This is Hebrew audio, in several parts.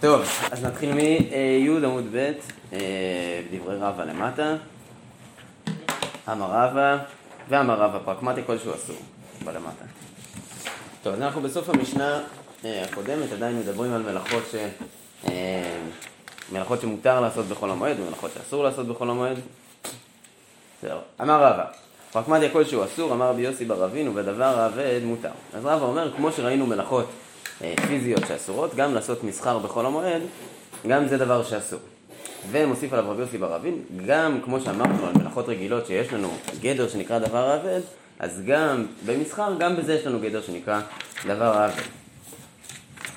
טוב, אז נתחיל מי' עמוד ב', אה, דברי רבא למטה. אמר רבא, ואמר רבא פרקמטי כלשהו אסור, בלמטה. טוב, אז אנחנו בסוף המשנה אה, הקודמת עדיין מדברים על מלאכות ש... אה, מלאכות שמותר לעשות בחול המועד ומלאכות שאסור לעשות בחול המועד. זהו. אמר רבא, פרקמטיה כלשהו אסור, אמר רבי יוסי בר אבינו, ודבר האבד מותר. אז רבא אומר, כמו שראינו מלאכות פיזיות שאסורות, גם לעשות מסחר בחול המועד, גם זה דבר שאסור. ומוסיף עליו רבי יוסי בר אבין, גם כמו שאמרנו על מלאכות רגילות שיש לנו גדר שנקרא דבר האבד, אז גם במסחר, גם בזה יש לנו גדר שנקרא דבר האבד.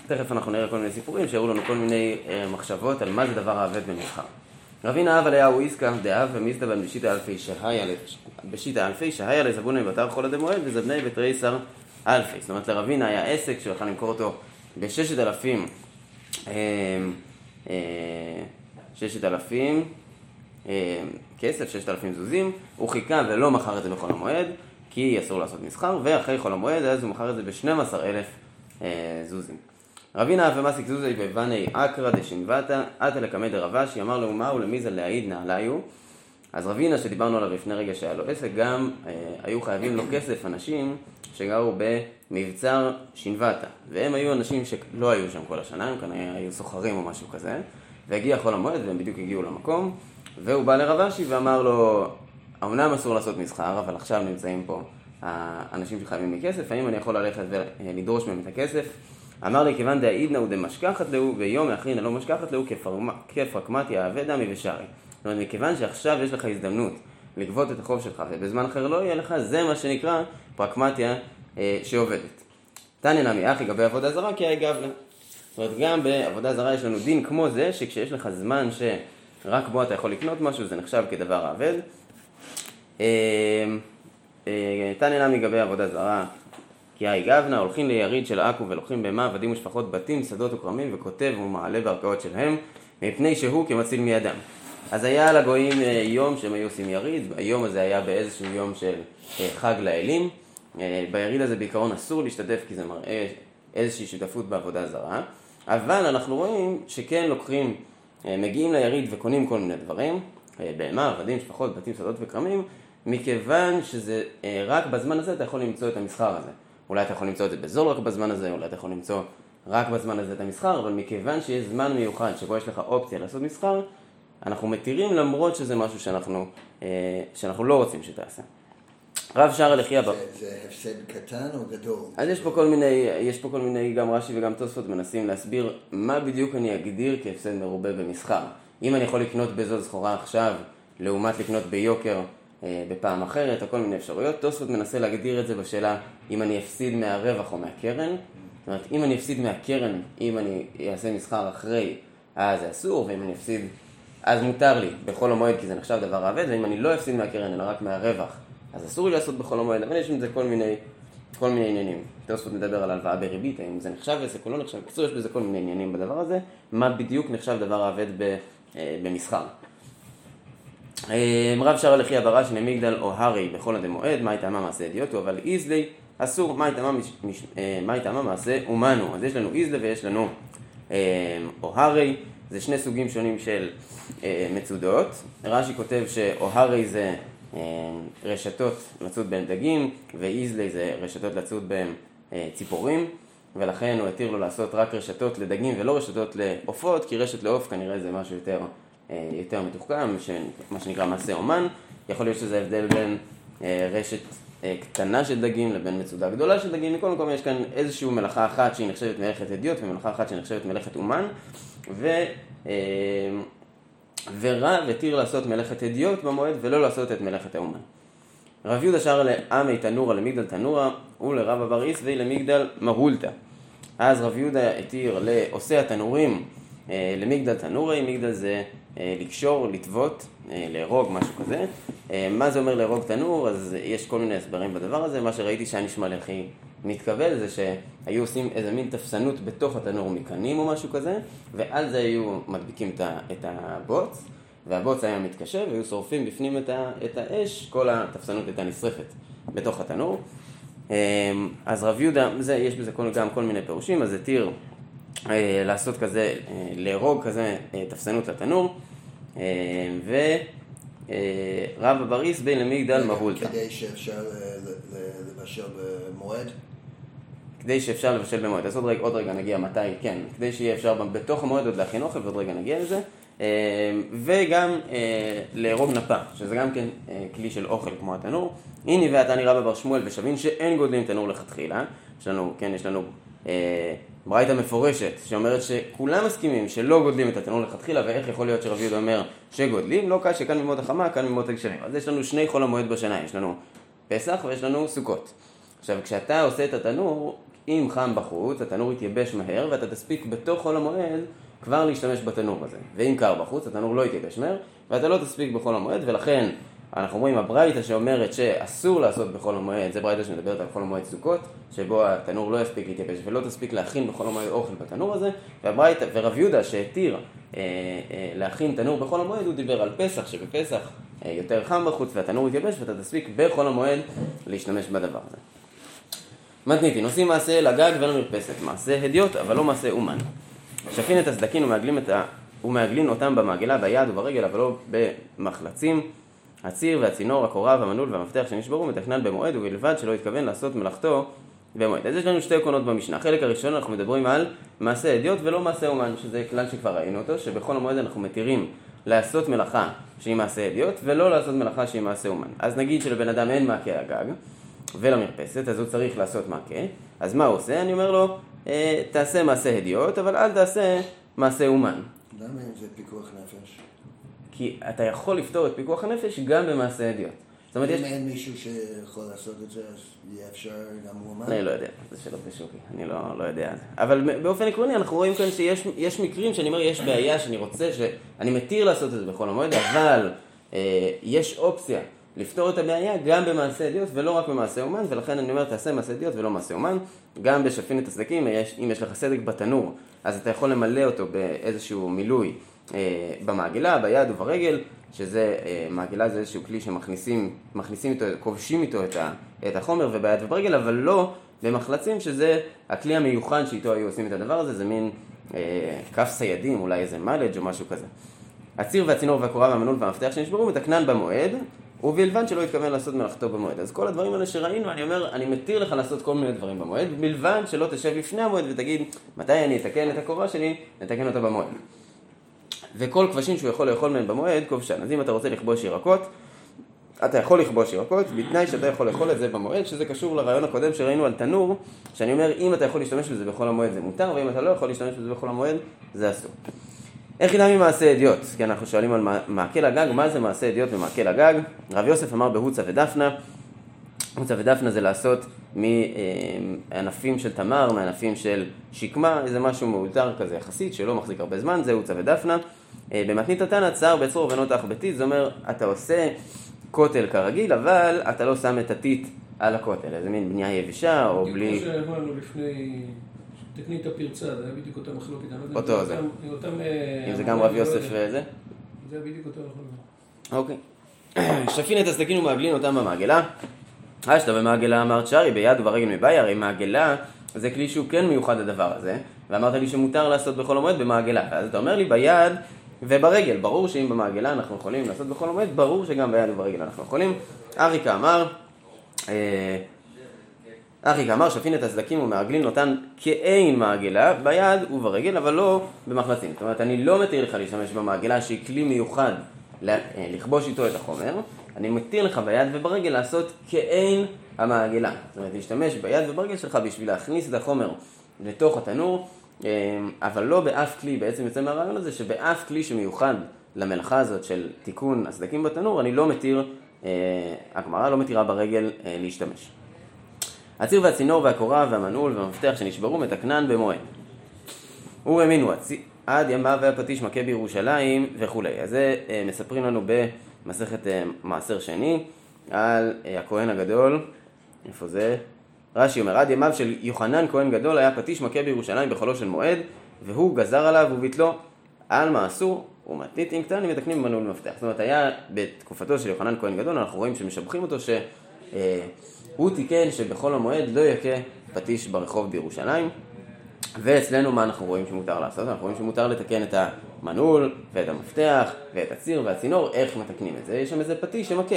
תכף אנחנו נראה כל מיני סיפורים שיראו לנו כל מיני אה, מחשבות על מה זה דבר האבד במסחר. רבינה אב עליה הוא איסקא דאב אלפי שהיה בשיטא אלפי שהיה לזבוני בתר חול עדי מועד וזבני בתריסר אלפי. זאת אומרת לרבינה היה עסק שהוא יכול למכור אותו בששת אלפים אה, אה, ששת אלפים כסף, ששת אלפים זוזים, הוא חיכה ולא מכר את זה בחול המועד כי אסור לעשות מסחר ואחרי חול המועד אז הוא מכר את זה ב-12 אלף זוזים. רבינה אף ומסיק זוזי בבני אקרא דשנבתא, עתה לקמא דרבשי, אמר לו מהו למי להעיד נעליו. אז רבינה שדיברנו עליו לפני רגע שהיה לו עסק, גם אה, היו חייבים לו כסף אנשים שגרו במבצר שנבתא. והם היו אנשים שלא היו שם כל השנה, הם כנראה היו סוחרים או משהו כזה. והגיע חול המועד והם בדיוק הגיעו למקום, והוא בא לרבשי ואמר לו, אמנם אסור לעשות מסחר, אבל עכשיו נמצאים פה האנשים שחייבים לי כסף, האם אני יכול ללכת ולדרוש מהם את הכסף? אמר לי, כיוון דאידנא הוא דמשכחת להו, ויום מאחרינא לא משכחת להו, כפרקמטיה אבד דמי ושרי. זאת אומרת, מכיוון שעכשיו יש לך הזדמנות לגבות את החוב שלך, ובזמן אחר לא יהיה לך, זה מה שנקרא פרקמטיה אה, שעובדת. תניא נמי אחי לגבי עבודה זרה, כי היה גבלה. זאת אומרת, גם בעבודה זרה יש לנו דין כמו זה, שכשיש לך זמן שרק בו אתה יכול לקנות משהו, זה נחשב כדבר האבד. אה, אה, תניא נמי לגבי עבודה זרה, כי היי גבנה, הולכים ליריד של עכו ולוקחים בהמה, עבדים ושפחות בתים, שדות וכרמים, וכותב ומעלה בערכאות שלהם, מפני שהוא כמציל מידם. אז היה לגויים אה, יום שהם היו עושים יריד, היום הזה היה באיזשהו יום של אה, חג לאלים. אה, ביריד הזה בעיקרון אסור להשתתף כי זה מראה איזושהי שותפות בעבודה זרה, אבל אנחנו רואים שכן לוקחים, מגיעים ליריד וקונים כל מיני דברים, בהמה, עבדים, שפחות, בתים, שדות וכרמים, מכיוון שזה רק בזמן הזה אתה יכול למצוא את המסחר הזה. אולי אתה יכול למצוא את זה בזול רק בזמן הזה, אולי אתה יכול למצוא רק בזמן הזה את המסחר, אבל מכיוון שיש זמן מיוחד שבו יש לך אופציה לעשות מסחר, אנחנו מתירים למרות שזה משהו שאנחנו, אה, שאנחנו לא רוצים שתעשה. רב שער הלחייה... זה, זה הפסד קטן או גדול? אז יש פה כל מיני, יש פה כל מיני, גם רש"י וגם תוספות מנסים להסביר מה בדיוק אני אגדיר כהפסד מרובה במסחר. אם אני יכול לקנות בזול סחורה עכשיו, לעומת לקנות ביוקר אה, בפעם אחרת, או כל מיני אפשרויות. תוספות מנסה להגדיר את זה בשאלה אם אני אפסיד מהרווח או מהקרן. זאת אומרת, אם אני אפסיד מהקרן, אם אני אעשה מסחר אחרי, אז זה אסור, ואם אני אפסיד, אז מותר לי בחול המועד, כי זה נחשב דבר עבד, ואם אני לא אפסיד מהקרן, אלא רק מהרווח, אז אסור לי לעשות בחול המועד, אבל יש עם זה כל מיני, כל מיני עניינים. תוספות מדבר על הלוואה בריבית, האם זה נחשב עסק או לא נחשב, בקיצור יש בזה כל מיני עניינים בדבר הזה, מה בדיוק נחשב דבר עבד אה, במסחר. אמ, רב שער לכי אברה שני מגדל או הרי בכל עדי מועד, מה הייתה מה מעשה אדיוטו, אבל איזלי אסור, מה הייתה מה מעשה אומנו. אז יש לנו איזלי ויש לנו אמ, או הרי, זה שני סוגים שונים של אה, מצודות. רש"י כותב שאוהרי זה אמ, רשתות לצוד בהם דגים, ואיזלי זה רשתות לצוד בהם אה, ציפורים, ולכן הוא התיר לו לעשות רק רשתות לדגים ולא רשתות לעופות, כי רשת לעוף כנראה זה משהו יותר אה, יותר מתוחכם, מה שנקרא מעשה אומן. יכול להיות שזה הבדל בין אה, רשת אה, קטנה של דגים לבין מצודה גדולה של דגים. מכל מקום יש כאן איזושהי מלאכה אחת שהיא נחשבת מלאכת אדיוט ומלאכה אחת שהיא נחשבת מלאכת אומן. ו... ורב התיר לעשות מלאכת אדיוט במועד ולא לעשות את מלאכת האומן. רב יהודה שר לעמי תנורה למגדל תנורה ולרב אבר איסווי למגדל מהולתא. אז רב יהודה התיר לעושה התנורים למגדל תנורי, מגדל זה אה, לקשור, לטוות, אה, לארוג, משהו כזה. אה, מה זה אומר לארוג תנור? אז יש כל מיני הסברים בדבר הזה. מה שראיתי שהיה נשמע לי הכי מתקבל זה שהיו עושים איזה מין תפסנות בתוך התנור מקנים או משהו כזה, ועל זה היו מדביקים את הבוץ, והבוץ היה מתקשר והיו שורפים בפנים את האש, כל התפסנות הייתה נשרפת בתוך התנור. אז רב יהודה, זה, יש בזה גם כל מיני פירושים, אז התיר אה, לעשות כזה, אה, להרוג כזה אה, תפסנות לתנור, אה, ורב הבריס בין למגדל מהולתא. כדי שאפשר לבשל במועד. כדי שאפשר לבשל במועד. אז עוד רגע, עוד רגע נגיע מתי, כן, כדי שיהיה אפשר בתוך המועד עוד להכין אוכל, ועוד רגע נגיע לזה. אה, וגם אה, לארוג נפה, שזה גם כן אה, כלי של אוכל כמו התנור. הנה ועתני רבא בר שמואל ושבין שאין גודלים תנור לכתחילה. יש לנו, כן, יש לנו אה, ברייתא מפורשת שאומרת שכולם מסכימים שלא גודלים את התנור לכתחילה, ואיך יכול להיות שרבי יהודה אומר שגודלים? לא קשה, כאן ממות החמה, כאן ממות הגשמים. אז יש לנו שני חול המועד בשנה, יש לנו פסח ויש לנו סוכות. עכשיו, כשאתה עושה את התנור, אם חם בחוץ, התנור יתייבש מהר, ואתה תספיק בתוך חול המועד כבר להשתמש בתנור הזה. ואם קר בחוץ, התנור לא יתייבש מהר, ואתה לא תספיק בחול המועד, ולכן אנחנו רואים הברייתא שאומרת שאסור לעשות בחול המועד, זה ברייתא שמדברת על חול המועד סוכות, שבו התנור לא יספיק להתייבש ולא תספיק להכין בחול המועד אוכל בתנור הזה, והברייתא, ורב יהודה שהתיר אה, אה, להכין תנור בחול המועד, הוא דיבר על פסח, שבפסח אה, יותר חם בחוץ והתנור יתייבש, ואתה תספיק בחול המועד להשתמש בדבר הזה. מתניתין, עושים מעשה לגג ולמרפסת, מעשה הדיוט, אבל לא מעשה אומן. שפין את הסדקים ומעגלים, את ה... ומעגלין אותם במעגלה, ביד וברגל, אבל לא במחלצים. הציר והצינור, הקורה והמנעול והמפתח שנשברו מתקנן במועד, ובלבד שלא התכוון לעשות מלאכתו במועד. אז יש לנו שתי עקרונות במשנה. החלק הראשון אנחנו מדברים על מעשה הדיוט ולא מעשה אומן, שזה כלל שכבר ראינו אותו, שבכל המועד אנחנו מתירים לעשות מלאכה שהיא מעשה הדיוט, ולא לעשות מלאכה שהיא מעשה אומן. אז נגיד שלבן אדם אין מעקה הגג, ולמרפסת, אז הוא צריך לעשות מעקה, אז מה הוא עושה? אני אומר לו, אה, תעשה מעשה הדיוט, אבל אל תעשה מעשה אומן. למה אם זה פיקוח נפש? כי אתה יכול לפתור את פיקוח הנפש גם במעשה הדיוט. זאת אומרת, יש... אם אין מישהו שיכול לעשות את זה, אז יהיה אפשר גם מועמד? אני לא יודע, זה שאלות בשוקי, אני לא, לא יודע. אבל באופן עקרוני אנחנו רואים כאן שיש יש מקרים שאני אומר, יש בעיה שאני רוצה, שאני מתיר לעשות את זה בכל המועד, אבל אה, יש אופציה לפתור את הבעיה גם במעשה הדיוט ולא רק במעשה אומן, ולכן אני אומר, תעשה מעשה הדיוט ולא מעשה אומן. גם בשפין את הסדקים, אם יש לך סדק בתנור, אז אתה יכול למלא אותו באיזשהו מילוי במעגלה, ביד וברגל, שזה, אה, מעגלה זה איזשהו כלי שמכניסים מכניסים איתו, כובשים איתו את, ה, את החומר וביד וברגל, אבל לא במחלצים, שזה הכלי המיוחד שאיתו היו עושים את הדבר הזה, זה מין אה, כף סיידים, אולי איזה מלג' או משהו כזה. הציר והצינור והקורה והמנעול והמפתח שנשברו מתקנן במועד, ובלבד שלא התכוון לעשות מלאכתו במועד. אז כל הדברים האלה שראינו, אני אומר, אני מתיר לך לעשות כל מיני דברים במועד, בלבד שלא תשב לפני המועד ותגיד, מתי אני אתקן את הקורה שלי, נתקן אותה במועד. וכל כבשים שהוא יכול לאכול מהם במועד, כובשן. אז אם אתה רוצה לכבוש ירקות, אתה יכול לכבוש ירקות, בתנאי שאתה יכול לאכול את זה במועד, שזה קשור לרעיון הקודם שראינו על תנור, שאני אומר, אם אתה יכול להשתמש בזה בכל המועד זה מותר, ואם אתה לא יכול להשתמש בזה בכל המועד, זה אסור. איך ידע ממעשה אדיוט? כי אנחנו שואלים על מעקל הגג, מה זה מעשה אדיוט במעקל הגג? רב יוסף אמר בהוצה ודפנה, הוצה ודפנה זה לעשות מענפים של תמר, מענפים של שקמה, איזה משהו מאולתר כזה יחסית, שלא מחזיק הרבה זמן, זה הוצה ודפנה. במתנית התנא צר בצרור ובנות אח ביתית, זה אומר, אתה עושה כותל כרגיל, אבל אתה לא שם את הטיט על הכותל, איזה מין בנייה יבשה או בלי... כמו שאמרנו לפני, תקני את הפרצה, זה היה בדיוק אותה מחלוקת. לא אותו זה. אה, אם זה גם רב לא יוסף. וזה? זה היה בדיוק אותה מחלוקת. אוקיי. שפין את הסדקים ומעגלין אותם במעגלה. אשתא במעגלה אמרת שרי ביד וברגל מבעי, הרי מעגלה זה כלי שהוא כן מיוחד לדבר הזה, ואמרת לי שמותר לעשות בחול המועד במעגלה. ואז אתה אומר לי ביד וברגל, ברור שאם במעגלה אנחנו יכולים לעשות בחול המועד, ברור שגם ביד וברגל אנחנו יכולים. אריקה אמר, אה, אריקה אמר שפין את הסדקים ומעגלין אותן כעין מעגלה ביד וברגל, אבל לא במחלצים. זאת אומרת, אני לא מתיר לך להשתמש במעגלה שהיא כלי מיוחד אה, לכבוש איתו את החומר, אני מתיר לך ביד וברגל לעשות כעין המעגלה. זאת אומרת, להשתמש ביד וברגל שלך בשביל להכניס את החומר לתוך התנור, אבל לא באף כלי, בעצם יוצא מהרעיון הזה שבאף כלי שמיוחד למלאכה הזאת של תיקון הסדקים בתנור, אני לא מתיר, אה, הגמרא לא מתירה ברגל אה, להשתמש. הציר והצינור והקורה והמנעול והמפתח שנשברו מתקנן במועד. ורמינו עד ימיו והפטיש מכה בירושלים וכולי. אז זה אה, מספרים לנו במסכת מעשר שני על הכהן הגדול, איפה זה? רש"י אומר, עד ימיו של יוחנן כהן גדול היה פטיש מכה בירושלים בחולו של מועד, והוא גזר עליו וביטלו על מה אסור, ומתניתין קטנים מתקנים במנעול מפתח. זאת אומרת, היה בתקופתו של יוחנן כהן גדול, אנחנו רואים שמשבחים אותו שהוא תיקן שבחול המועד לא יכה פטיש ברחוב בירושלים. ואצלנו מה אנחנו רואים שמותר לעשות? אנחנו רואים שמותר לתקן את המנעול ואת המפתח ואת הציר והצינור, איך מתקנים את זה? יש שם איזה פטיש שמכה.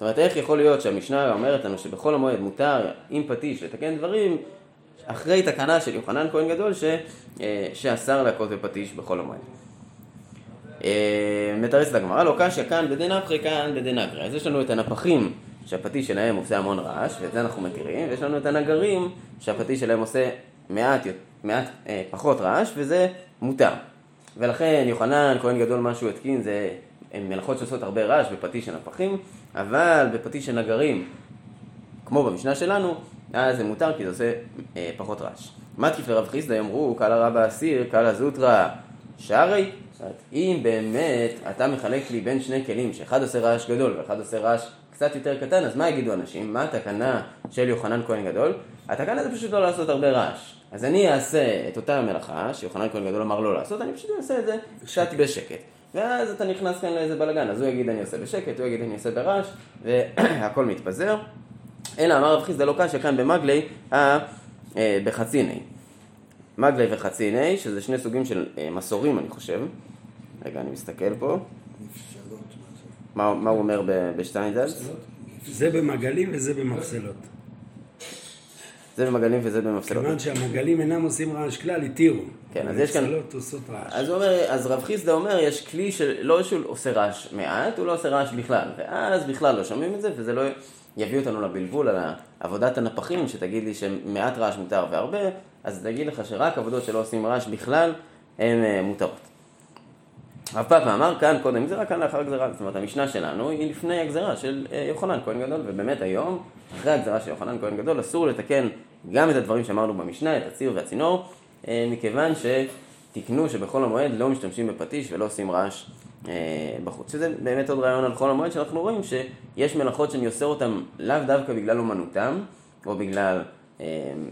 זאת אומרת, איך יכול להיות שהמשנה אומרת לנו שבכל המועד מותר עם פטיש לתקן דברים אחרי תקנה של יוחנן כהן גדול ש, אה, שאסר להכות בפטיש בכל המועד. אה, מתרצת הגמרא, לא קשיא כאן בדנפחי כאן בדנגרי. אז יש לנו את הנפחים שהפטיש שלהם עושה המון רעש, ואת זה אנחנו מכירים, ויש לנו את הנגרים שהפטיש שלהם עושה מעט, מעט אה, פחות רעש, וזה מותר. ולכן יוחנן, כהן גדול, מה שהוא התקין זה מלאכות שעושות הרבה רעש בפטיש של נפחים, אבל בפטיש של נגרים, כמו במשנה שלנו, אז זה מותר כי זה עושה אה, פחות רעש. מתקיף לרב חיסדא יאמרו, קל הרבה אסיר, קל הזוטרא, שערי. אם באמת אתה מחלק לי בין שני כלים, שאחד עושה רעש גדול ואחד עושה רעש קצת יותר קטן, אז מה יגידו אנשים? מה התקנה של יוחנן כהן גדול? התקנה זה פשוט לא לעשות הרבה רעש. אז אני אעשה את אותה מלאכה, שיוחנן כהן גדול אמר לא לעשות, אני פשוט אעשה את זה קצת בשקט. ואז אתה נכנס כאן לאיזה בלאגן, אז הוא יגיד אני עושה בשקט, הוא יגיד אני עושה ברעש, והכל מתפזר. אלא אמר רב חיסדא לא קשיא כאן במגלי אה, בחציני. מגלי וחציני, שזה שני סוגים של אה, מסורים אני חושב. רגע, אני מסתכל פה. מה? מה, הוא אומר בשטיינזלץ? זה במגלים וזה במפסלות. זה במגלים וזה במפסלות. כיוון שהמגלים אינם עושים רעש כלל, התירו. כן, אז יש כאן- המפסלות עושות רעש. אז אומר, אז רב חיסדא אומר, יש כלי שלא שהוא עושה רעש מעט, הוא לא עושה רעש בכלל. ואז בכלל לא שומעים את זה, וזה לא יביא אותנו לבלבול על עבודת הנפחים, שתגיד לי שמעט רעש מותר והרבה, אז תגיד לך שרק עבודות שלא עושים רעש בכלל, הן אה, מותרות. רב פאפה אמר כאן קודם גזירה, כאן לאחר גזירה. זאת אומרת, המשנה שלנו היא לפני הגזירה של אה, יוחנן כהן גדול, ובאמת היום, אחרי הגזירה של יוחנן כהן גדול, אסור לתקן גם את הדברים שאמרנו במשנה, את הציר והצינור, אה, מכיוון שתיקנו שבחול המועד לא משתמשים בפטיש ולא עושים רעש אה, בחוץ. שזה באמת עוד רעיון על חול המועד, שאנחנו רואים שיש מלאכות שאני עושה אותן לאו דווקא בגלל אומנותם, או בגלל אה,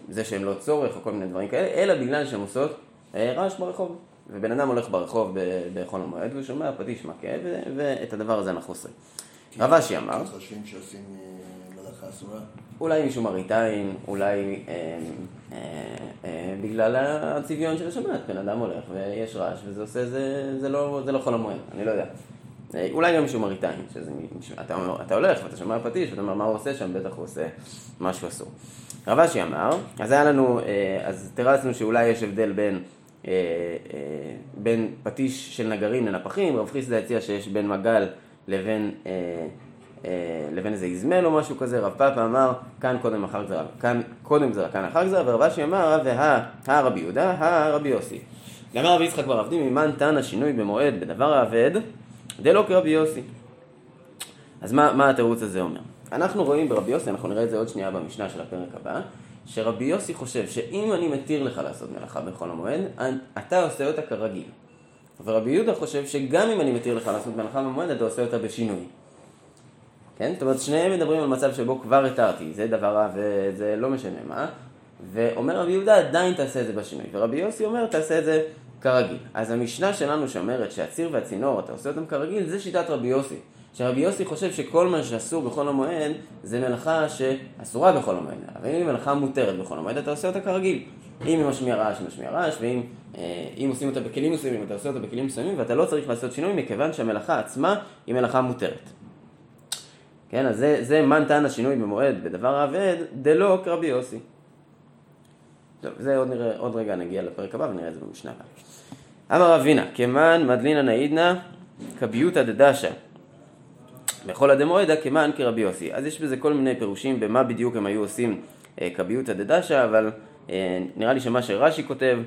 זה שהן לא צורך, או כל מיני דברים כאלה, אלא בגלל שהן עושות רעש ברחוב. ובן אדם הולך ברחוב בחול המועד והוא שומע פטיש מכה, ואת הדבר הזה אנחנו עושים. רב אשי אמר, כי חושבים שעושים מלאכה אסורה. אולי מישהו מראית עין, אולי אה, אה, אה, בגלל הצביון של השבת, בן אדם הולך ויש רעש וזה עושה, זה, זה, לא, זה לא חול המועד, אני לא יודע. אה, אולי גם מישהו מראית עין, שזה מישהו, אתה, הולך ואתה שומע פטיש ואתה אומר מה הוא עושה שם, בטח הוא עושה משהו אסור. רב אשי אמר, אז היה לנו, אה, אז תרצנו שאולי יש הבדל בין, אה, בין פטיש של נגרים לנפחים, רב חיסדא הציע שיש בין מגל לבין, לבין איזה איזמל או משהו כזה, רב פאפה אמר, כאן קודם אחר גזרה, כאן קודם גזרה, כאן אחר גזרה, ורב אשי אמר, והא רבי יהודה, הא רבי יוסי. גמר רבי יצחק בר עבדים, ממן תנא שינוי במועד בדבר האבד, דלא כרבי יוסי. אז מה, מה התירוץ הזה אומר? אנחנו רואים ברבי יוסי, אנחנו נראה את זה עוד שנייה במשנה של הפרק הבא, שרבי יוסי חושב שאם אני מתיר לך לעשות מלאכה בחול המועד, אתה עושה אותה כרגיל. ורבי יהודה חושב שגם אם אני מתיר לך לעשות מלאכה במועד, אתה עושה אותה בשינוי. כן? זאת אומרת, שניהם מדברים על מצב שבו כבר התרתי, זה דבר רע וזה לא משנה מה, ואומר רבי יהודה, עדיין תעשה את זה בשינוי, ורבי יוסי אומר, תעשה את זה כרגיל. אז המשנה שלנו שאומרת שהציר והצינור, אתה עושה אותם כרגיל, זה שיטת רבי יוסי. שרבי יוסי חושב שכל מה שאסור בחול המועד, זה מלאכה שאסורה בחול המועד, אבל אם היא מלאכה מותרת בחול המועד, אתה עושה אותה כרגיל. אם היא משמיע רעש, היא משמיע רעש, ואם אה, אם עושים אותה בכלים מסוימים, אתה עושה אותה בכלים מסוימים, ואתה לא צריך לעשות שינוי, מכיוון שהמלאכה עצמה היא מלאכה מותרת. כן, אז זה, זה מן טען השינוי במועד בדבר האבד, דלא כרבי יוסי. טוב, זה עוד, נראה, עוד רגע נגיע לפרק הבא ונראה את זה במשנה הבאה. אמר רבינה, כמן מדלינא נעידנא כביותא דדשא. בכל הדמועדא כמן כרבי יוסי. אז יש בזה כל מיני פירושים במה בדיוק הם היו עושים אה, כביותא דדשא, אבל אה, נראה לי שמה שרש"י כותב,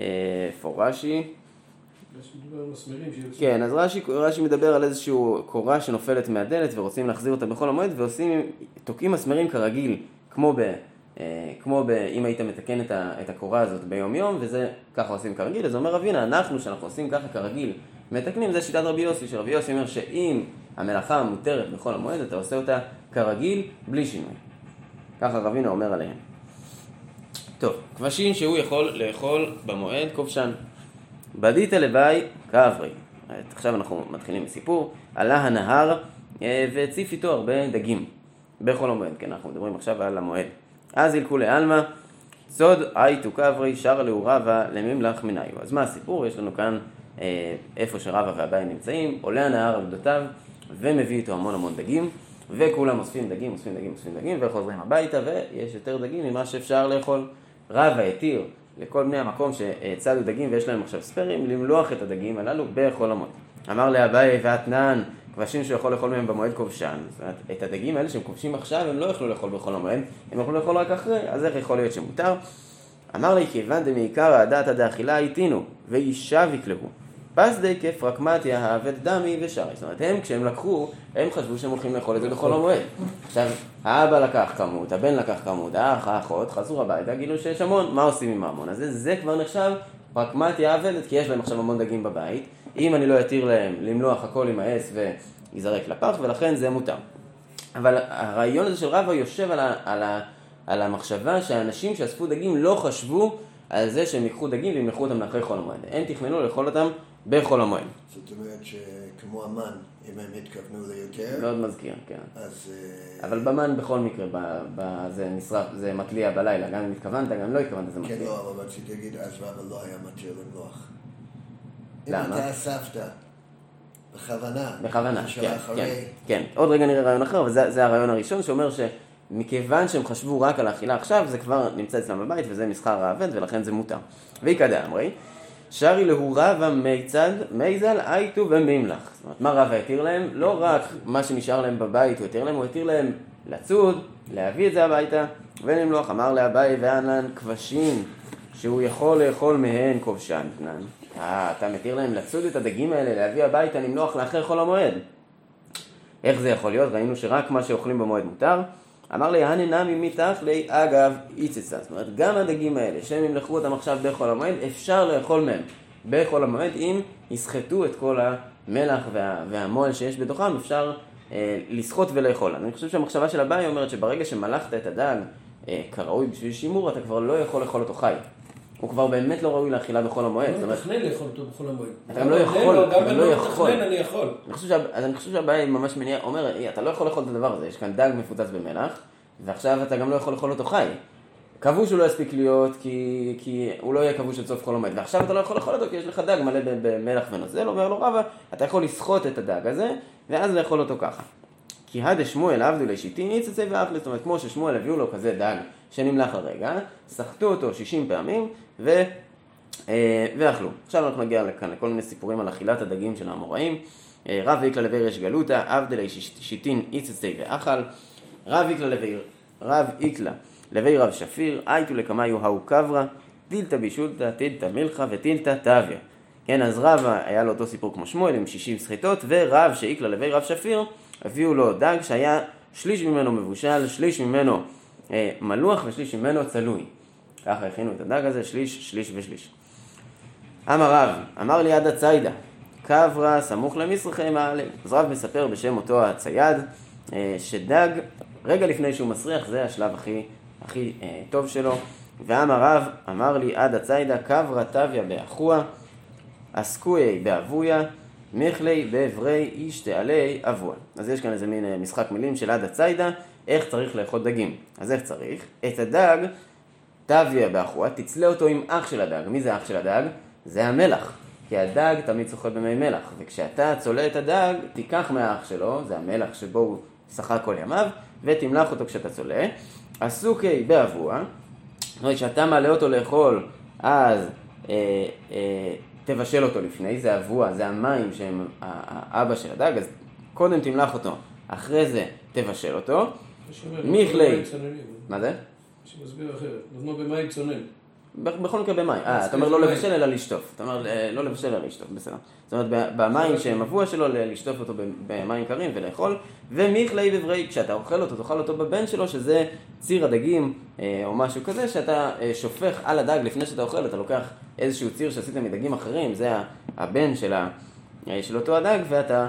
אה, איפה רש"י? יש מדובר על מסמרים שיוצאים. כן, אז רש"י, רש"י מדבר על איזושהי קורה שנופלת מהדלת ורוצים להחזיר אותה בחול המועד ועושים, תוקעים מסמרים כרגיל, כמו ב... אה, כמו ב, אם היית מתקן את, ה, את הקורה הזאת ביום יום, וזה ככה עושים כרגיל, אז אומר רבינה, אנחנו שאנחנו עושים ככה כרגיל, מתקנים, זה שיטת רבי יוסי, שרבי יוסי אומר שאם המלאכה מותרת בחול המועד, אתה עושה אותה כרגיל, בלי שינוי. ככה רבינה אומר עליהם. טוב, כבשין שהוא יכול לאכול במועד כובשן. בדיתא לוואי כאברי. עכשיו אנחנו מתחילים בסיפור. עלה הנהר אה, והציף איתו הרבה דגים בחול המועד, כן, אנחנו מדברים עכשיו על המועד. אז ילכו לעלמא, סוד הייתו קברי שר להו רבא לממלך מניו. אז מה הסיפור? יש לנו כאן אה, איפה שרבא והבית נמצאים, עולה הנהר על גדותיו ומביא איתו המון המון דגים, וכולם אוספים דגים, אוספים דגים, אוספים דגים, וחוזרים הביתה, ויש יותר דגים ממה שאפשר לאכול. רבא התיר לכל בני המקום שצדו דגים ויש להם עכשיו ספיירים, למלוח את הדגים הללו בחול המועד. אמר לאביי ואתנן, כבשים שהוא יכול לאכול מהם במועד כובשן. זאת אומרת, את הדגים האלה שהם כובשים עכשיו, הם לא יוכלו לאכול בחול המועד, הם יוכלו לאכול רק אחרי, אז איך יכול להיות שמותר? אמר לי, כיוון דמעיקר הדתא דאכילה איתינו, וישב יקלהו. פס די כפרקמטיה האבד דמי ושרי. זאת אומרת, הם כשהם לקחו, הם חשבו שהם הולכים לאכול את זה בחול המועד. עכשיו, האבא לקח כמות, הבן לקח כמות, האח, האחות, חזרו הביתה, גילו שיש המון, מה עושים עם ההמון הזה? זה כבר נחשב פרקמטיה האבדת, כי יש להם עכשיו המון דגים בבית. אם אני לא אתיר להם למלוח הכל עם העץ וייזרק לפח, ולכן זה מותר. אבל הרעיון הזה של רבא יושב על, ה, על, ה, על המחשבה שהאנשים שאספו דגים לא חשבו על זה שהם ייקחו דגים וימלכו אותם לאחרי חול המועד. הם תכננו לאכול אותם בחול המועד. זאת אומרת שכמו המן, אם הם התכוונו ליותר, מאוד מזכיר, כן. אז... אה, אבל במן בכל מקרה, ב, ב, זה נשרף, זה מתליע בלילה, גם אם התכוונת, גם אם לא התכוונת, זה כן, מתליע. לא, אבל רציתי להגיד, אז רבא לא היה מתיר למלוח. אם למה? אתה אספת בכוונה, בכוונה, כן, כן, אחרי, כן. עוד רגע נראה רעיון אחר, אבל זה, זה הרעיון הראשון שאומר שמכיוון שהם חשבו רק על האכילה עכשיו, זה כבר נמצא אצלם בבית וזה מסחר האבד ולכן זה מותר. ואיכא דאמרי, שרי להו רבא מיצד, מייזל אייטו ומימלך. זאת אומרת, מה רבא התיר להם? לא רק מה שנשאר להם בבית הוא התיר להם, הוא התיר להם לצוד, להביא את זה הביתה ולמלוח. אמר לאביי וענן כבשים שהוא יכול לאכול מהן כובשן. אה, אתה מתיר להם לצוד את הדגים האלה, להביא הביתה, למלוח לאחר חול המועד. איך זה יכול להיות? ראינו שרק מה שאוכלים במועד מותר. אמר לי, הננמי מתחלי אגב איצצה. זאת אומרת, גם הדגים האלה, שהם ימלכו אותם עכשיו בחול המועד, אפשר לאכול מהם בחול המועד, אם יסחטו את כל המלח וה, והמועל שיש בתוכם, אפשר אה, לסחוט ולאכול. אני חושב שהמחשבה של הבאי אומרת שברגע שמלכת את הדג אה, כראוי בשביל שימור, אתה כבר לא יכול לאכול אותו חי. הוא כבר באמת לא ראוי לאכילה בחול המועד. אני אומרת, מתכנן לאכול אותו בחול המועד. אתה גם לא יכול, אתה גם לא לא יכול. מתכנן אני יכול. אני חושב, שה... אז אני חושב שהבעיה היא ממש מניעה, אומר, "אי, אתה לא יכול לאכול את הדבר הזה, יש כאן דג מפוצץ במלח, ועכשיו אתה גם לא יכול לאכול אותו חי. קבעו שהוא לא יספיק להיות, כי, כי הוא לא יהיה כבוש עד סוף חול המועד, ועכשיו אתה לא יכול לאכול אותו כי יש לך דג מלא במלח ונוזל, אומר לו רבא, אתה יכול לסחוט את הדג הזה, ואז לאכול אותו ככה. כי הדה שמואל עבדו לשיטין יצצי ואכלי, זאת אומרת, כמו ששמואל הביאו לו כזה דג שנמלח הרגע, סחטו אותו 60 פעמים, ו... אה, ואכלו. עכשיו אנחנו נגיע לכאן לכל מיני סיפורים על אכילת הדגים של האמוראים. אה, רב איקלה לוי ריש גלותא, עבדלי שיטין איצצי ואכל. רב איקלה לוי, רב איקלה לוי רב שפיר, אייתו לקמיו ההוא קברא, טילתא בישולתא, טילתא מילכא וטילתא תביא. כן, אז רב היה לו אותו סיפור כמו שמואל עם 60 סחיטות, ורב שאיקלה לוי רב שפיר, הביאו לו דג שהיה שליש ממנו מבושל, שליש ממנו מלוח ושליש ממנו צלוי. ככה הכינו את הדג הזה, שליש, שליש ושליש. אמר רב, אמר לי עד הציידה, קברה סמוך למסרחי מעלה. אז רב מספר בשם אותו הצייד, אה, שדג, רגע לפני שהוא מסריח, זה השלב הכי, הכי אה, טוב שלו. ואמר רב, אמר לי עד הציידה, קברה תביא באחוה, עסקויי באבויה, מכלי באברי איש תעלי אבוה. אז יש כאן איזה מין אה, משחק מילים של עד הציידה, איך צריך לאכול דגים. אז איך צריך? את הדג תביא באחוה, תצלה אותו עם אח של הדג. מי זה אח של הדג? זה המלח. כי הדג תמיד שוחה במי מלח, וכשאתה צולה את הדג, תיקח מהאח שלו, זה המלח שבו הוא שחה כל ימיו, ותמלח אותו כשאתה צולה. עסוקי באבוה, זאת אומרת, כשאתה מעלה אותו לאכול, אז אה, אה, תבשל אותו לפני, זה אבוה, זה המים שהם האבא של הדג, אז קודם תמלח אותו, אחרי זה תבשל אותו. במים צוננים. מה זה? שמסביר אחרת, נתנו במים צונן. בכל מקרה במים. אה, אתה אומר לא לבשל אלא לשטוף. אתה אומר אה, לא לבשל אלא לשטוף, בסדר. זאת אומרת, במים שהם אבוע שלו, לשטוף אותו במים קרים ולאכול. ומיכלי בברי, כשאתה אוכל אותו, תאכל אותו בבן שלו, שזה ציר הדגים אה, או משהו כזה, שאתה אה, שופך על הדג לפני שאתה אוכל, אתה לוקח איזשהו ציר שעשית מדגים אחרים, זה הבן של, ה, של אותו הדג, ואתה,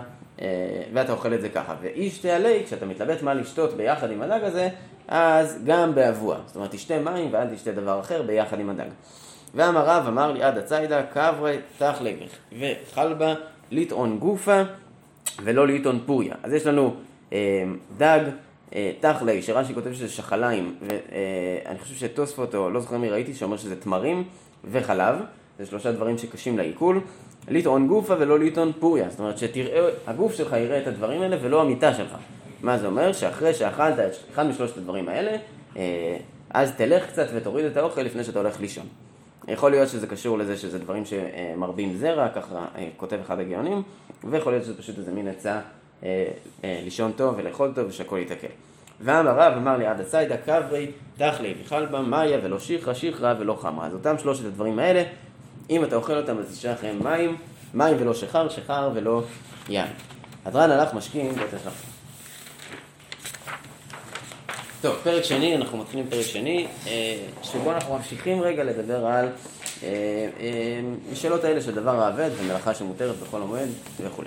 ואתה אוכל את זה ככה. ואיש תעלי, כשאתה מתלבט מה לשתות ביחד עם הדג הזה, אז גם באבוע. זאת אומרת, תשתה מים ואל תשתה דבר אחר ביחד עם הדג. ואמר רב, אמר לי עד הציידה, קברי תחלגך, וחלבה לטעון גופה ולא לטעון פוריה. אז יש לנו אה, דג אה, תכלי, שרש"י כותב שזה שחליים, ואני חושב שתוספות, או לא זוכר מי ראיתי, שאומר שזה תמרים וחלב, זה שלושה דברים שקשים לעיכול. לטעון גופה ולא לטעון פוריה, זאת אומרת שתראה, הגוף שלך יראה את הדברים האלה ולא המיטה שלך. מה זה אומר? שאחרי שאכלת אחד משלושת הדברים האלה, אה, אז תלך קצת ותוריד את האוכל לפני שאתה הולך לישון. יכול להיות שזה קשור לזה שזה דברים שמרבים זרע, ככה אה, כותב אחד הגאונים, ויכול להיות שזה פשוט איזה מין עצה אה, לישון טוב ולאכול טוב ושהכול יתקל. ואמר רב אמר לי עד הציידה קברי תכלי וחלבה מאיה ולא שיחרא שיחרא ולא חמרה. אז אותם שלושת הדברים האלה, אם אתה אוכל אותם אז תשאר אחריהם מים, מים ולא שחר, שחר ולא יין. הדרן הלך משכין בית השחר. טוב, פרק שני, אנחנו מתחילים פרק שני, אה, שבו אנחנו ממשיכים רגע לדבר על אה, אה, שאלות האלה של דבר האבד ומלאכה שמותרת בכל המועד וכו'.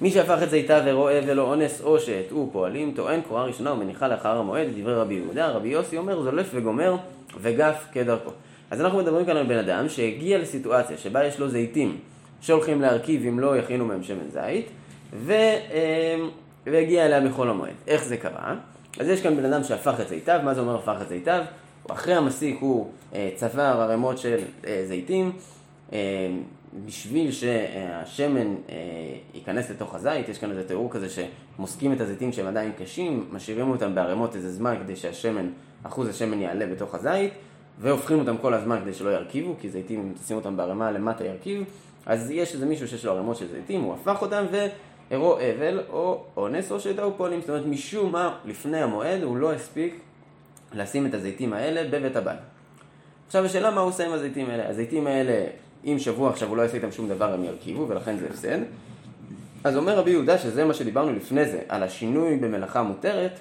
מי שהפך את זיתה ורואה ולא אונס או שהטעו פועלים, טוען קורה ראשונה ומניחה לאחר המועד דברי רבי יהודה. רבי יוסי אומר זולף וגומר וגף כדרכו. אז אנחנו מדברים כאן על בן אדם שהגיע לסיטואציה שבה יש לו זיתים שהולכים להרכיב אם לא יכינו מהם שמן זית, ו, והגיע אליה מחול המועד. איך זה קרה? אז יש כאן בן אדם שהפך את זיתיו, מה זה אומר הפך את זיתיו? אחרי המסיק הוא אה, צבר ערימות של אה, זיתים, אה, בשביל שהשמן ייכנס לתוך הזית, יש כאן איזה תיאור כזה שמוסקים את הזיתים שהם עדיין קשים, משאירים אותם בערימות איזה זמן כדי שהשמן, אחוז השמן יעלה בתוך הזית, והופכים אותם כל הזמן כדי שלא ירכיבו, כי זיתים, אם תשים אותם בערימה למטה ירכיב, אז יש איזה מישהו שיש לו ערימות של זיתים, הוא הפך אותם ו... אירוע אבל או אונס או שטעו פועלים. זאת אומרת, משום מה, לפני המועד הוא לא הספיק לשים את הזיתים האלה בבית הבית. עכשיו השאלה מה הוא עושה עם הזיתים האלה. הזיתים האלה, אם שבוע עכשיו הוא לא יעשה איתם שום דבר, הם ירכיבו, ולכן זה הפסד. אז אומר רבי יהודה, שזה מה שדיברנו לפני זה, על השינוי במלאכה מותרת,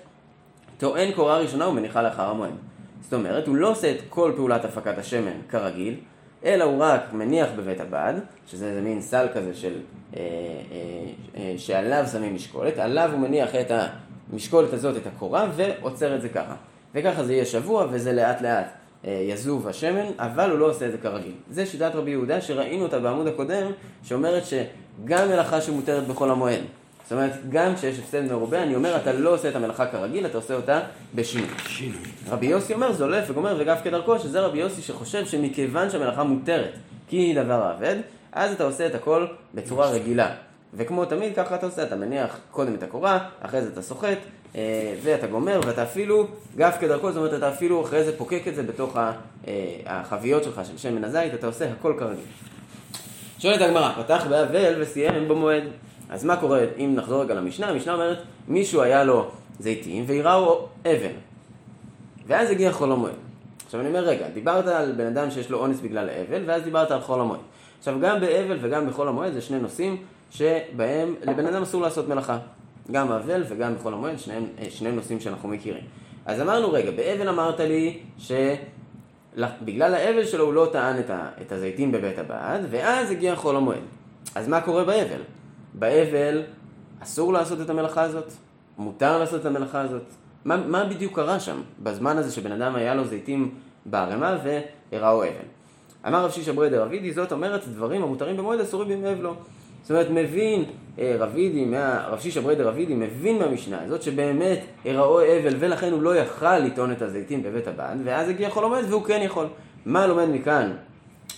טוען קורה ראשונה ומניחה לאחר המועד. זאת אומרת, הוא לא עושה את כל פעולת הפקת השמן כרגיל, אלא הוא רק מניח בבית הבד, שזה איזה מין סל כזה של, אה, אה, אה, שעליו שמים משקולת, עליו הוא מניח את המשקולת הזאת, את הקורה, ועוצר את זה ככה. וככה זה יהיה שבוע, וזה לאט לאט אה, יזוב השמן, אבל הוא לא עושה את זה כרגיל. זה שיטת רבי יהודה שראינו אותה בעמוד הקודם, שאומרת שגם מלאכה שמותרת בחול המועד, זאת אומרת, גם כשיש הפסד מרובה, אני אומר, אתה לא עושה את המלאכה כרגיל, אתה עושה אותה בשינוי. שינוי. רבי יוסי אומר, זולף וגומר וגף כדרכו, שזה רבי יוסי שחושב שמכיוון שהמלאכה מותרת, כי היא דבר האבד, אז אתה עושה את הכל בצורה רגילה. וכמו תמיד, ככה אתה עושה, אתה מניח קודם את הקורה, אחרי זה אתה סוחט, אה, ואתה גומר, ואתה אפילו, גף כדרכו, זאת אומרת, אתה אפילו אחרי זה פוקק את זה בתוך אה, החביות שלך של שמן הזית, אתה עושה הכל כרגיל. שואלת הגמרא, פתח באבל וסיים במועד. אז מה קורה אם נחזור רגע למשנה? המשנה אומרת, מישהו היה לו זיתים ויראו אבן. ואז הגיע חול המועד. עכשיו אני אומר, רגע, דיברת על בן אדם שיש לו אונס בגלל אבל, ואז דיברת על חול המועד. עכשיו גם באבל וגם בחול המועד זה שני נושאים שבהם לבן אדם אסור לעשות מלאכה. גם אבל וגם בחול המועד, שניהם, אה, שני נושאים שאנחנו מכירים. אז אמרנו, רגע, באבל אמרת לי שבגלל האבל שלו הוא לא טען את הזיתים בבית הבד, ואז הגיע חול המועד. אז מה קורה באבל? באבל אסור לעשות את המלאכה הזאת? מותר לעשות את המלאכה הזאת? מה, מה בדיוק קרה שם בזמן הזה שבן אדם היה לו זיתים בערימה והראו אבן? אמר רב שישא ברדר אבידי, זאת אומרת דברים המותרים במועד אסורים בימי אבלו. זאת אומרת, מבין אה, רבידי, רב שישא ברדר אבידי, מבין מהמשנה הזאת שבאמת הראו אבל ולכן הוא לא יכל לטעון את הזיתים בבית הבן, ואז הגיע חול המועד והוא כן יכול. מה לומד מכאן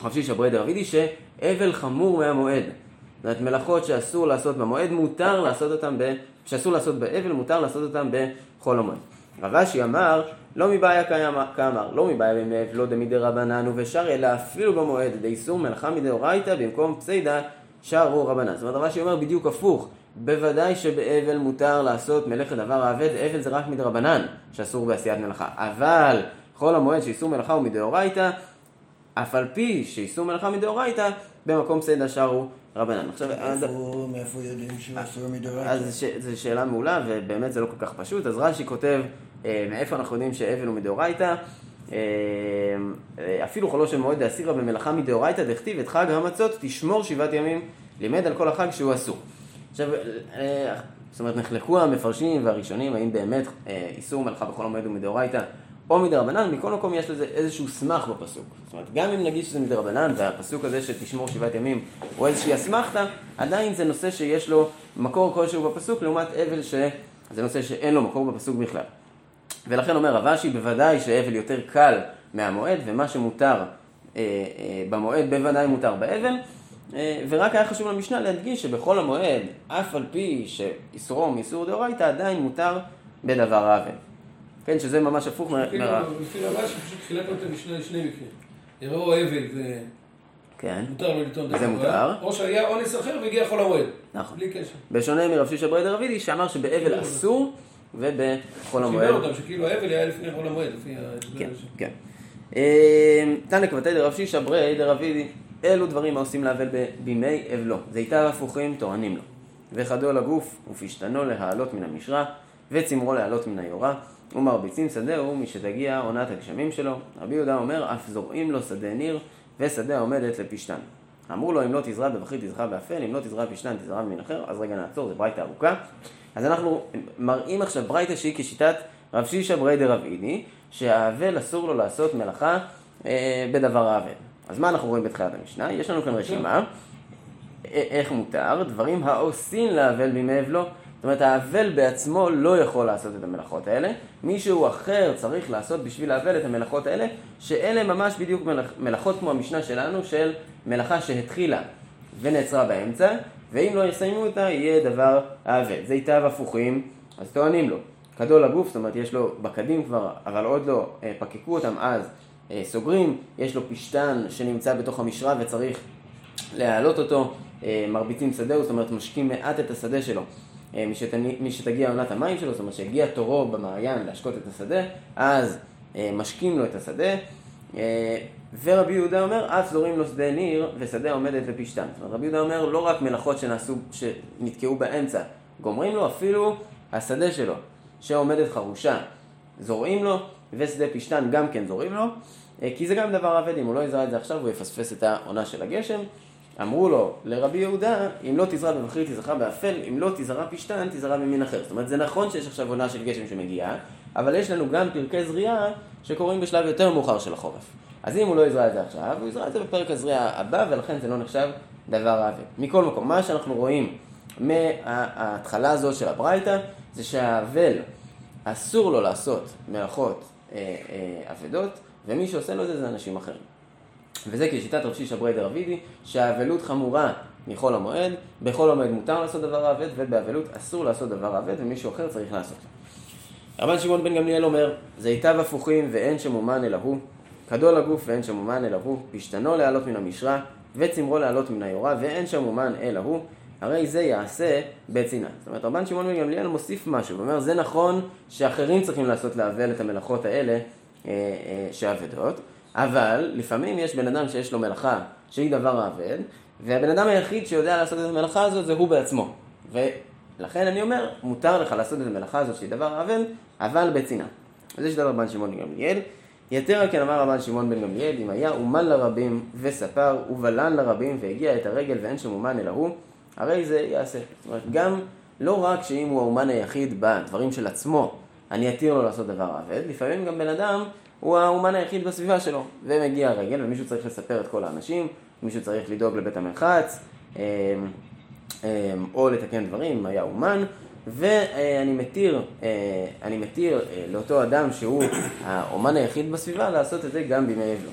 רב שישא ברדר אבידי? שאבל חמור מהמועד. זאת אומרת, מלאכות שאסור לעשות במועד, מותר לעשות אותן ב... שאסור לעשות באבל, מותר לעשות אותן בחול המועד. רב אשי אמר, לא מבעיה כאמר, לא מבעיה אבל, לא דמידי רבנן ובשר, אלא אפילו במועד, דאיסור מלאכה מדאורייתא במקום פסיידא שרו רבנן. זאת אומרת, רב אשי אומר בדיוק הפוך. בוודאי שבאבל מותר לעשות מלאכת דבר האבד, אבל זה רק מדרבנן, שאסור בעשיית מלאכה. אבל חול המועד שאיסור מלאכה הוא מדאורייתא, אף על פי שאיסור מלאכה מדאורייתא, במקום פסיידא שרו רבנן. עכשיו, מאיפה יודעים שהוא אסור מדאורייתא? אז זו שאלה מעולה, ובאמת זה לא כל כך פשוט. אז רש"י כותב, אה, מאיפה אנחנו יודעים שאבל הוא מדאורייתא? אה, אפילו חולו של מועד דאסירא במלאכה מדאורייתא דכתיב את חג המצות תשמור שבעת ימים, לימד על כל החג שהוא אסור. עכשיו, אה, זאת אומרת, נחלקו המפרשים והראשונים האם באמת איסור מלאכה בכל המועד הוא מדאורייתא או מדרבנן, מכל מקום יש לזה איזשהו סמך בפסוק. זאת אומרת, גם אם נגיד שזה מדרבנן, והפסוק הזה שתשמור שבעת ימים הוא איזושהי אסמכתה, עדיין זה נושא שיש לו מקור כלשהו בפסוק, לעומת אבל זה נושא שאין לו מקור בפסוק בכלל. ולכן אומר רבשי, בוודאי שאבל יותר קל מהמועד, ומה שמותר אה, אה, במועד בוודאי מותר באבל. אה, ורק היה חשוב למשנה להדגיש שבכל המועד, אף על פי שאיסורו מאיסור דאורייתא, עדיין מותר בדבר האבל. כן, שזה ממש הפוך מה... כאילו, לפי רבשי פשוט חילקנו את המשנה לשני מקרים. יראו אבל כן. ומותר לו לטעון זה דרך מותר. או שהיה אונס אחר והגיע חול המועד. נכון. בלי קשר. בשונה מרב שישה בריידר רבידי, שאמר שבאבל אסור, ובחול המועד... חיבר אותם שכאילו האבל היה לפני חול המועד, לפי ההסבר כן, הזה. כן. אה, תנא כבתי דרב שישא ברי דרבידי, אלו דברים העושים לאבל בימי אבלו. זיתיו הפוכים טוענים לו. וחדו לגוף ופשתנו להעלות מן המשרה, וצמרו להעלות מן היורה, ומרביצים שדהו משתגיע עונת הגשמים שלו. רבי יהודה אומר, אף זורעים לו שדה ניר, ושדה העומדת לפשתן. אמרו לו, אם לא תזרע בבכי תזרע באפל, אם לא תזרע פשתן תזרע במין אחר, אז רגע נעצור, זה ברייתא ארוכה. אז אנחנו מראים עכשיו ברייתא שהיא כשיטת רב שישא ברי דרב אידי, שהאבל אסור לו לעשות מלאכה אה, בדבר האבל. אז מה אנחנו רואים בתחילת המשנה? יש לנו כאן רשימה, א- איך מותר, דברים העושים לאבל בימי אבלו. זאת אומרת, האבל בעצמו לא יכול לעשות את המלאכות האלה, מישהו אחר צריך לעשות בשביל האבל את המלאכות האלה, שאלה ממש בדיוק מלאכ, מלאכות כמו המשנה שלנו, של מלאכה שהתחילה ונעצרה באמצע, ואם לא יסיימו אותה, יהיה דבר האבל. זה איתיו הפוכים, אז טוענים לו. גדול הגוף, זאת אומרת, יש לו בקדים כבר, אבל עוד לא אה, פקקו אותם, אז אה, סוגרים, יש לו פשתן שנמצא בתוך המשרה וצריך להעלות אותו, אה, מרביצים שדהו, זאת אומרת משקים מעט את השדה שלו. אה, משתני- משתגיע עונת המים שלו, זאת אומרת שהגיע תורו במעיין להשקות את השדה, אז אה, משקים לו את השדה. אה, ורבי יהודה אומר, אף זורים לו שדה ניר ושדה עומדת לפשתן. זאת אומרת, רבי יהודה אומר, לא רק מלאכות שנעשו, שנתקעו באמצע, גומרים לו אפילו השדה שלו, שעומדת חרושה, זורעים לו, ושדה פשתן גם כן זורעים לו, כי זה גם דבר אבד, אם הוא לא יזרע את זה עכשיו, הוא יפספס את העונה של הגשם. אמרו לו לרבי יהודה, אם לא תזרע בבכיר תזרע באפל, אם לא תזרע פשתן תזרע במין אחר. זאת אומרת, זה נכון שיש עכשיו עונה של גשם שמגיעה, אבל יש לנו גם פרקי זריעה שקורים בשלב יותר מאוחר של החורף. אז אם הוא לא יזרע את זה עכשיו, הוא יזרע את זה בפרק הזריעה הבא, ולכן זה לא נחשב דבר עוול. מכל מקום, מה שאנחנו רואים מההתחלה הזו של הברייתא, זה שהאבל, אסור לו לעשות מלאכות אה, אה, אבדות, ומי שעושה לו זה זה אנשים אחרים. וזה כשיטת רב שישא ברי דרבידי, שהאבלות חמורה מחול המועד, בחול המועד מותר לעשות דבר האבד, ובאבלות אסור לעשות דבר האבד, ומישהו אחר צריך לעשות. רבן שמעון בן גמליאל אומר, זיתיו הפוכים ואין שמומן אלא הוא, גדול הגוף ואין שמומן אלא הוא, פשתנו להעלות מן המשרה, וצמרו להעלות מן היורה, ואין שמומן אלא הוא, הרי זה יעשה בצנעה. זאת אומרת, רבן שמעון בן גמליאל מוסיף משהו, ואומר, זה נכון שאחרים צריכים לעשות לאבל את המלאכות האלה אה, אה, שאבדות, אבל לפעמים יש בן אדם שיש לו מלאכה שהיא דבר האבד, והבן אדם היחיד שיודע לעשות את המלאכה הזאת זה הוא בעצמו. ולכן אני אומר, מותר לך לעשות את המלאכה הזאת שהיא דבר האבד, אבל בצנעה. וזה שיטת רבן שמעון בן גמליאל. יתר על כן אמר רבן שמעון בן גמליאל, אם היה אומן לרבים וספר ובלן לרבים והגיע את הרגל ואין שם אומן אלא הוא, הרי זה יעשה. זאת אומרת, גם לא רק שאם הוא האומן היחיד בדברים של עצמו, אני אתיר לו לעשות דבר עבד, לפעמים גם בן אדם הוא האומן היחיד בסביבה שלו, ומגיע הרגל ומישהו צריך לספר את כל האנשים, מישהו צריך לדאוג לבית המרחץ, אה, אה, או לתקן דברים, היה אומן, ואני מתיר, אה, אני מתיר אה, לאותו אדם שהוא האומן היחיד בסביבה לעשות את זה גם בימי אבלו.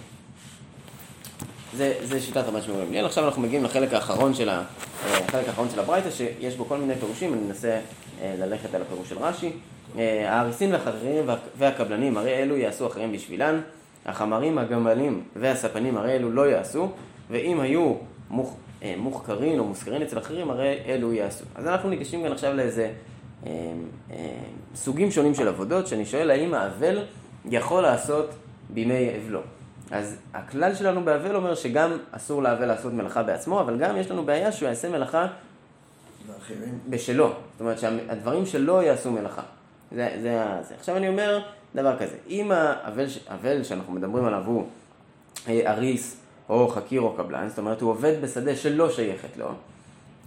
זה, זה שיטת רבן שמעון גמליאל. עכשיו אנחנו מגיעים לחלק האחרון של, ה, אה, האחרון של הברייתא, שיש בו כל מיני פירושים, אני אנסה ללכת על הפירוש של רש"י. אה, האריסין והחרירים וה- והקבלנים, הרי אלו יעשו אחרים בשבילן, החמרים, הגמלים והספנים, הרי אלו לא יעשו, ואם היו מוח, אה, מוחקרין או מושכרין אצל אחרים, הרי אלו יעשו. אז אנחנו ניגשים כאן עכשיו לאיזה אה, אה, סוגים שונים של עבודות, שאני שואל האם האבל יכול לעשות בימי אבלו. אז הכלל שלנו באבל אומר שגם אסור לאבל לעשות מלאכה בעצמו, אבל גם יש לנו בעיה שהוא יעשה מלאכה ואחרים. בשלו. זאת אומרת שהדברים שלו יעשו מלאכה. זה, זה, זה. עכשיו אני אומר דבר כזה, אם האבל האבל שאנחנו מדברים עליו הוא אה, אריס או חקיר או קבלן, זאת אומרת הוא עובד בשדה שלא שייכת לו,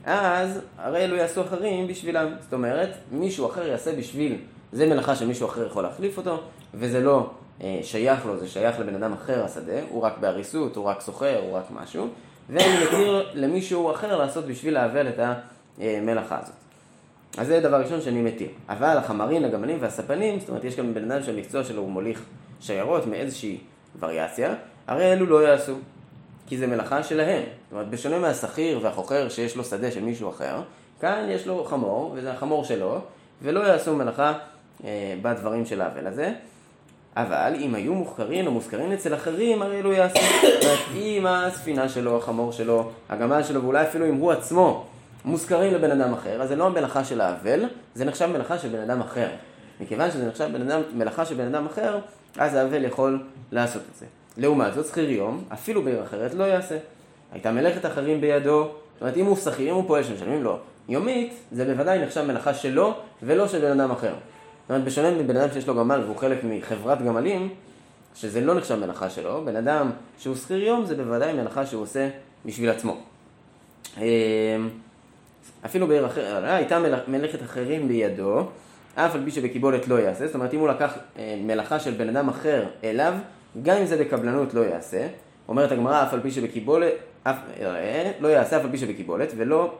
אז הרי אלו יעשו אחרים בשבילם. זאת אומרת, מישהו אחר יעשה בשביל, זה מלאכה שמישהו אחר יכול להחליף אותו, וזה לא אה, שייך לו, זה שייך לבן אדם אחר השדה, הוא רק באריסות, הוא רק סוחר, הוא רק משהו, ואני מכיר למישהו אחר לעשות בשביל לאבל את המלאכה הזאת. אז זה דבר ראשון שאני מתיר. אבל החמרים, הגמלים והספנים, זאת אומרת, יש גם בן אדם שהמקצוע שלו הוא מוליך שיירות מאיזושהי וריאציה, הרי אלו לא יעשו, כי זה מלאכה שלהם. זאת אומרת, בשונה מהשכיר והחוכר שיש לו שדה של מישהו אחר, כאן יש לו חמור, וזה החמור שלו, ולא יעשו מלאכה אה, בדברים של האבל הזה. אבל אם היו מוחקרים או מוזכרים אצל אחרים, הרי אלו יעשו. זאת אומרת, אם הספינה שלו, החמור שלו, הגמל שלו, ואולי אפילו אם הוא עצמו מוזכרים לבן אדם אחר, אז זה לא המלאכה של האבל, זה נחשב מלאכה של בן אדם אחר. מכיוון שזה נחשב בן אדם, מלאכה של בן אדם אחר, אז האבל יכול לעשות את זה. לעומת זאת, שכיר יום, אפילו בעיר אחרת, לא יעשה. הייתה מלאכת אחרים בידו, זאת אומרת, אם הוא שכיר, אם הוא פועל שמשלמים לו יומית, זה בוודאי נחשב מלאכה שלו, ולא של בן אדם אחר. זאת אומרת, בשונה מבן אדם שיש לו גמל והוא חלק מחברת גמלים, שזה לא נחשב מלאכה שלו, בן אדם שהוא שכיר יום זה בוודאי מלאכה שהוא עושה בשביל עצמו. אפילו בעיר אחרת, הייתה מלאכ- מלאכת אחרים בידו, אף על פי שבקיבולת לא יעשה, זאת אומרת אם הוא לקח אה, מלאכה של בן אדם אחר אליו, גם אם זה בקבלנות לא יעשה. אומרת הגמרא, אף על פי שבקיבולת, אף, אה, לא יעשה אף על פי שבקיבולת, ולא,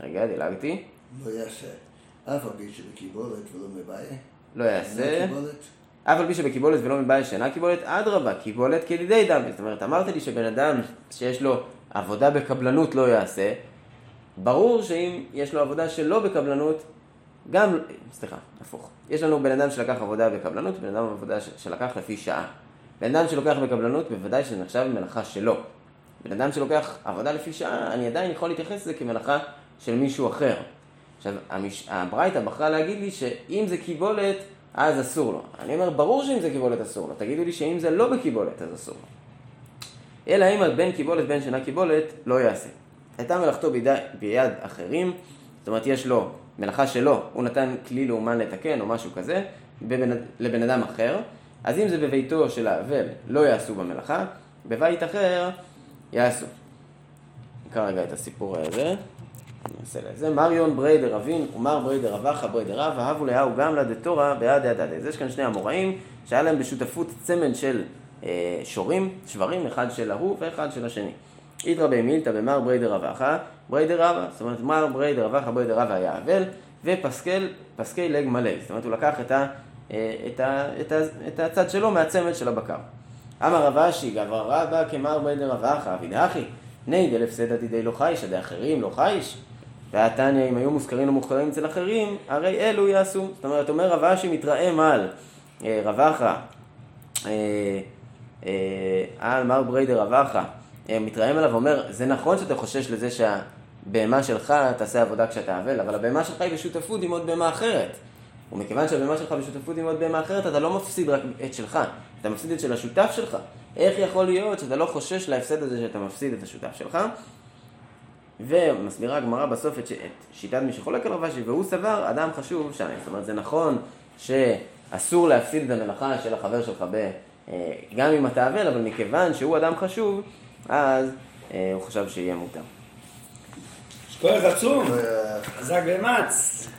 רגע, דילגתי, לא יעשה. אף על פי שבקיבולת ולא מבעיה. לא יעשה. אף על פי שבקיבולת ולא מבעיה שאינה קיבולת, אדרבה, קיבולת כלידי דמי. זאת אומרת, אמרת לי שבן אדם שיש לו עבודה בקבלנות לא יעשה, ברור שאם יש לו עבודה שלא בקבלנות, גם, סליחה, הפוך. יש לנו בן אדם שלקח עבודה בקבלנות, בן אדם עבודה שלקח לפי שעה. בן אדם שלוקח בקבלנות, בוודאי שזה נחשב מלאכה שלו. בן אדם שלוקח עבודה לפי שעה, אני עדיין יכול להתייחס לזה כמלאכה של מישהו אחר. עכשיו, המש... הברייתא בחרה להגיד לי שאם זה קיבולת, אז אסור לו. אני אומר, ברור שאם זה קיבולת אסור לו. תגידו לי שאם זה לא בקיבולת, אז אסור לו. אלא אם בין קיבולת בין שאינה קיבולת, לא יעשה. הייתה מלאכתו בידי, ביד אחרים, זאת אומרת, יש לו מלאכה שלו, הוא נתן כלי לאומן לתקן או משהו כזה, בבן, לבן אדם אחר, אז אם זה בביתו של האבל, לא יעשו במלאכה, בבית אחר, יעשו. נקרא רגע את הסיפור הזה. נעשה לזה. מריון בריה דרב אבין ומר בריה דרב אחא בריה דרבא, הוו להו ההוא גמלא דתורא בהדי הדדי. אז יש כאן שני אמוראים שהיה להם בשותפות צמד של אה, שורים, שברים, אחד של ההוא ואחד של השני. איתרע ביה מילתא במר בריה דרב אחא, בריה דרבא, זאת אומרת מר בריה דרב אחא בריה דרבא היה אבל, ופסקיה, פסקיה לגמליה, זאת אומרת הוא לקח את, ה, אה, את, ה, את, ה, את הצד שלו מהצמד של הבקר. אמר רב אשי, גברא רבה כמר בריה דרב אחא, עביד הכי, נהי דלפסידא דידיה לא חייש, אדאחרים לא חייש. והתניא, אם היו מושכרים או מוחכרים אצל אחרים, הרי אלו יעשו. זאת אומרת, אומר רב אשי מתרעם על אה, רב אחא, אה, אה, על מר אחא, אה, מתרעם עליו ואומר, זה נכון שאתה חושש לזה שהבהמה שלך תעשה עבודה כשאתה אבל, אבל הבהמה שלך היא בשותפות עם עוד בהמה אחרת. ומכיוון שהבהמה שלך בשותפות עם עוד בהמה אחרת, אתה לא מפסיד רק את שלך, אתה מפסיד את של השותף שלך. איך יכול להיות שאתה לא חושש להפסד הזה שאתה מפסיד את השותף שלך? ומסבירה הגמרא בסוף את, ש... את שיטת מי שחולק על רב אשי, והוא סבר אדם חשוב שם. זאת אומרת, זה נכון שאסור להפסיד את המלאכה של החבר שלך ב... אה, גם אם אתה אבל, אבל מכיוון שהוא אדם חשוב, אז אה, הוא חשב שיהיה מותר. כוח עצום, חזק ואמץ.